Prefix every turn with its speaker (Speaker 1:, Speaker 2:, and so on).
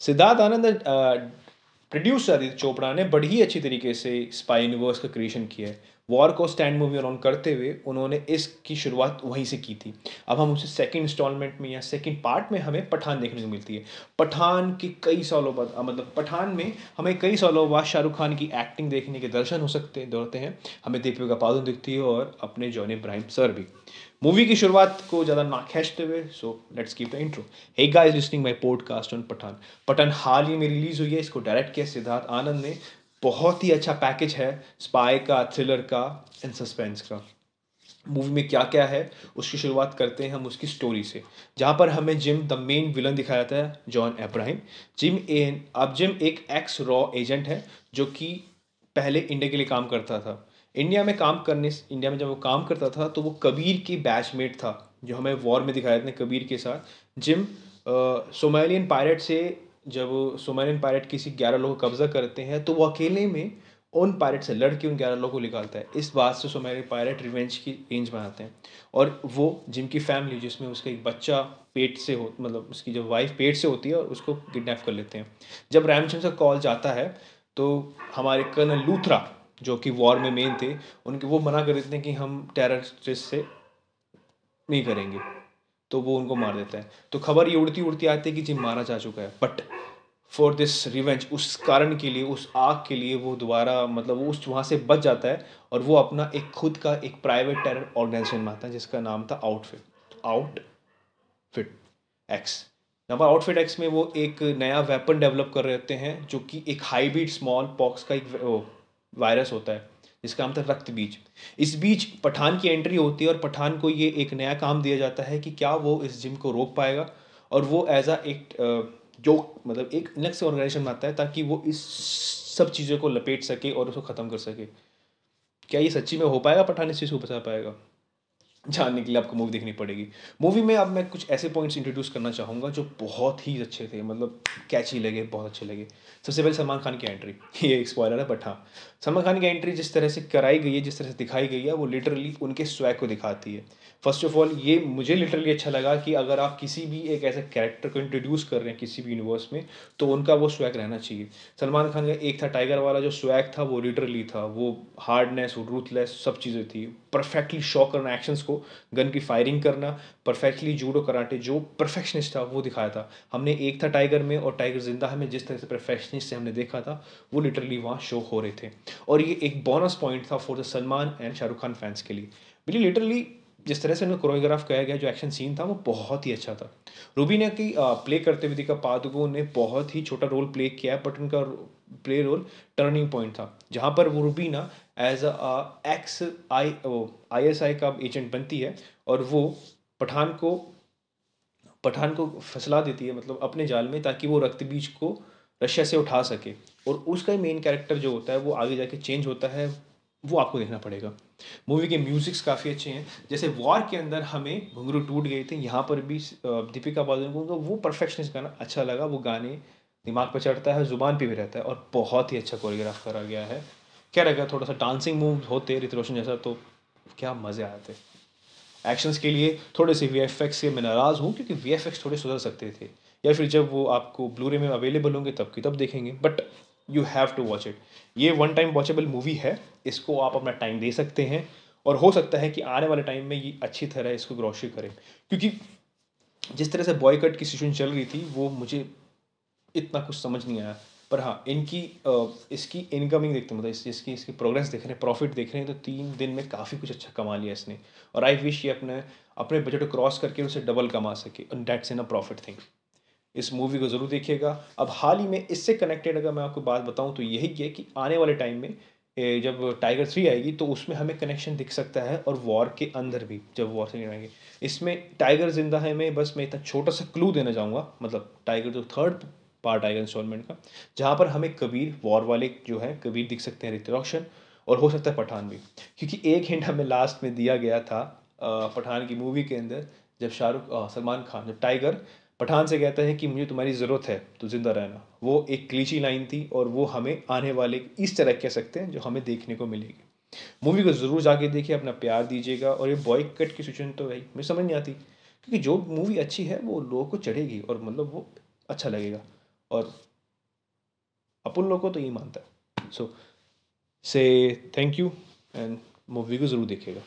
Speaker 1: Siddharth Anand producer Chopra ने बड़ी ही अच्छी तरीके से स्पाई यूनिवर्स का क्रिएशन किया है। वॉर को स्टैंड मूवी ऑन करते हुए उन्होंने इसकी शुरुआत वहीं से की थी। अब हम उसे सेकंड इंस्टॉलमेंट में या सेकंड पार्ट में हमें पठान देखने को मिलती है। पठान की कई सालों बाद मतलब पठान में हमें कई सालों बाद शाहरुख खान की एक्टिंग देखने के दर्शन हो सकते हैं, दौड़ते हैं। हमें दीपिका पादुन दिखती है और अपने जॉन इब्राहिम सर भी। मूवी की शुरुआत को ज़्यादा ना खींचते हुए so let's keep the intro hey guys listening my podcast on Pathaan. Pathaan हाल ही में रिलीज़ हुई है, इसको डायरेक्ट किया सिद्धार्थ आनंद ने। बहुत ही अच्छा पैकेज है स्पाई का थ्रिलर का एंड सस्पेंस का। मूवी में क्या क्या है, उसकी शुरुआत करते हैं हम उसकी स्टोरी से। जहाँ पर हमें जिम द मेन विलन दिखाया जाता है जॉन एब्राहिम जिम एन अब जिम एक एक्स रॉ एजेंट है, जो कि पहले इंडिया के लिए काम करता था। इंडिया में काम करने इंडिया में जब वो काम करता था तो वो कबीर की बैचमेट था, जो हमें वॉर में दिखाया था कबीर के साथ। जिम सोमालियन पायरेट से जब सोमालियन पायरेट किसी ग्यारह लोगों कब्जा करते हैं तो वो अकेले में उन पायरेट से लड़ के उन ग्यारह लोगों को निकालता है। इस बात से सोमालियन पायरेट रिवेंज की रेंज बनाते हैं। और वो जिनकी फैमिली, जिसमें उसका एक बच्चा पेट से हो मतलब उसकी जब वाइफ पेट से होती है और उसको किडनैप कर लेते हैं। जब रैमचंद का कॉल जाता है तो हमारे कर्नल लूथरा, जो कि वॉर में मेन थे, उनके वो मना कर देते हैं कि हम टेररिस्ट से नहीं करेंगे। तो वो उनको मार देता है। तो खबर ये उड़ती उड़ती आती है कि जिम मारा जा चुका है। बट फॉर दिस रिवेंज उस कारण के लिए, उस आग के लिए वो दोबारा मतलब वो उस वहाँ से बच जाता है और वो अपना एक खुद का एक प्राइवेट टेरर ऑर्गेनाइजेशन बनाता है, जिसका नाम था आउटफिट आउट फिट एक्स पर आउटफिट एक्स में वो एक नया वेपन डेवलप कर रहे हैं, जो कि एक हाईब्रिड स्मॉल पॉक्स का एक वायरस होता है, जिसका नाम था रक्त बीज। इस बीच पठान की एंट्री होती है और पठान को ये एक नया काम दिया जाता है कि क्या वो इस जिम को रोक पाएगा और वो एज अ एक जो मतलब एक अलग से ऑर्गेनाइजेशन बनाता है ताकि वो इस सब चीज़ों को लपेट सके और उसको ख़त्म कर सके। क्या ये सच्ची में हो पाएगा? पठान इस चीज़ को बचा पाएगा। जानने के लिए आपको मूवी देखनी पड़ेगी। मूवी में अब मैं कुछ ऐसे पॉइंट्स इंट्रोड्यूस करना चाहूँगा जो बहुत ही अच्छे थे मतलब कैची लगे, बहुत अच्छे लगे। सबसे पहले सलमान खान की एंट्री ये एक स्पॉयलर है बट हाँ। सलमान खान की एंट्री जिस तरह से कराई गई है, जिस तरह से दिखाई गई है, वो लिटरली उनके स्वैग को दिखाती है। फ़र्स्ट ऑफ़ ऑल ये मुझे लिटरली अच्छा लगा कि अगर आप किसी भी एक ऐसे कैरेक्टर को इंट्रोड्यूस कर रहे हैं किसी भी यूनिवर्स में तो उनका वो स्वैग रहना चाहिए। सलमान खान का एक था टाइगर वाला, जो स्वैग था, वो लिटरली था। वो हार्डनेस वो रूथलेस सब चीज़ें थी। परफेक्टली शॉ करना एक्शंस को गन की फायरिंग करना परफेक्टली जूडो कराटे जो परफेक्शनिस्ट था, वो दिखाया था। हमने एक था टाइगर में और टाइगर ज़िंदा है में, जिस तरह से परफेक्शनिस्ट से हमने देखा था, वो लिटरली वहाँ शो हो रहे थे। और ये एक बोनस पॉइंट था for the Salman and Shahrukh Khan fans के लिए। बिल्कुल लिटरली जिस तरह से उन्हें कोरियोग्राफ किया गया, जो एक्शन सीन था, वो बहुत ही अच्छा था। रूबीना की प्ले करते हुए दिखा, पादुको ने बहुत ही छोटा रोल प्ले किया बट उनका प्ले रोल टर्निंग पॉइंट था। जहाँ पर वो Rubina as ex I I S I का एजेंट बनती है और वो पठान को पठान को फसला देती है मतलब अपने जाल में ताकि वो रक्त बीज को रशिया से उठा सके। और उसका मेन कैरेक्टर जो होता है, वो आगे जाके चेंज होता है, वो आपको देखना पड़ेगा। मूवी के म्यूज़िक्स काफ़ी अच्छे हैं। जैसे वॉर के अंदर हमें घुंघरू टूट गए थे, यहाँ पर भी दीपिका पादुकोण को वो परफेक्शनिस्ट गाना अच्छा लगा। वो गाने दिमाग पर चढ़ता है, ज़ुबान पे भी रहता है और बहुत ही अच्छा कोरियोग्राफ करा गया है। क्या लगा थोड़ा सा डांसिंग मूव होते ऋत रोशन जैसा तो क्या मज़े आते। एक्शंस के लिए थोड़े से वी एफ़ एक्स से मैं नाराज़ हूँ, क्योंकि वीएफएक्स थोड़े सुधर सकते थे। या फिर जब वो आपको ब्लूरे में अवेलेबल होंगे, तब की तब देखेंगे। But you have to watch it ये वन टाइम वॉचेबल मूवी है, इसको आप अपना टाइम दे सकते हैं। और हो सकता है कि आने वाले टाइम में ये अच्छी तरह इसको ग्रॉसरी करें। क्योंकि जिस तरह से बॉयकट की सिचुएशन चल रही थी, वो मुझे इतना कुछ समझ नहीं आया। पर हाँ इनकी इसकी इनकमिंग देखते हैं मतलब इस, इसकी इसकी प्रोग्रेस देख रहे हैं प्रॉफिट देख रहे हैं तो तीन दिन में काफ़ी कुछ अच्छा कमा लिया इसने। और आई विश ये अपने अपने बजट को क्रॉस करके उसे डबल कमा सके। And that's in a profit thing इस मूवी को ज़रूर देखिएगा। अब हाल ही में इससे कनेक्टेड अगर मैं आपको बात बताऊँ तो यही है कि आने वाले टाइम में जब टाइगर थ्री आएगी तो उसमें हमें कनेक्शन दिख सकता है और वॉर के अंदर भी, जब वॉर से आएँगे। इसमें टाइगर ज़िंदा है, मैं बस, मैं इतना छोटा सा क्लू देना चाहूँगा। मतलब टाइगर जो थर्ड पार्ट आएगा इंस्टॉलमेंट का, जहाँ पर हमें कबीर वॉर वाले जो है, कबीर दिख सकते हैं ऋतिक रोशन, और हो सकता है पठान भी। क्योंकि एक हिंट हमें लास्ट में दिया गया था पठान की मूवी के अंदर, जब शाहरुख सलमान खान, जब टाइगर पठान से कहता है कि मुझे तुम्हारी ज़रूरत है तो ज़िंदा रहना। वो एक क्लीची लाइन थी, और वो हमें आने वाले इस तरह कह सकते हैं, जो हमें देखने को मिलेगी। मूवी को ज़रूर जाके देखिए, अपना प्यार दीजिएगा, और ये बॉय कट की सिचुएशन तो भाई मुझे समझ नहीं आती। क्योंकि जो मूवी अच्छी है, वो लोगों को चढ़ेगी, और मतलब वो अच्छा लगेगा।
Speaker 2: और अपन लोग को तो यही मानता है। सो से थैंक यू एंड मूवी को ज़रूर देखेगा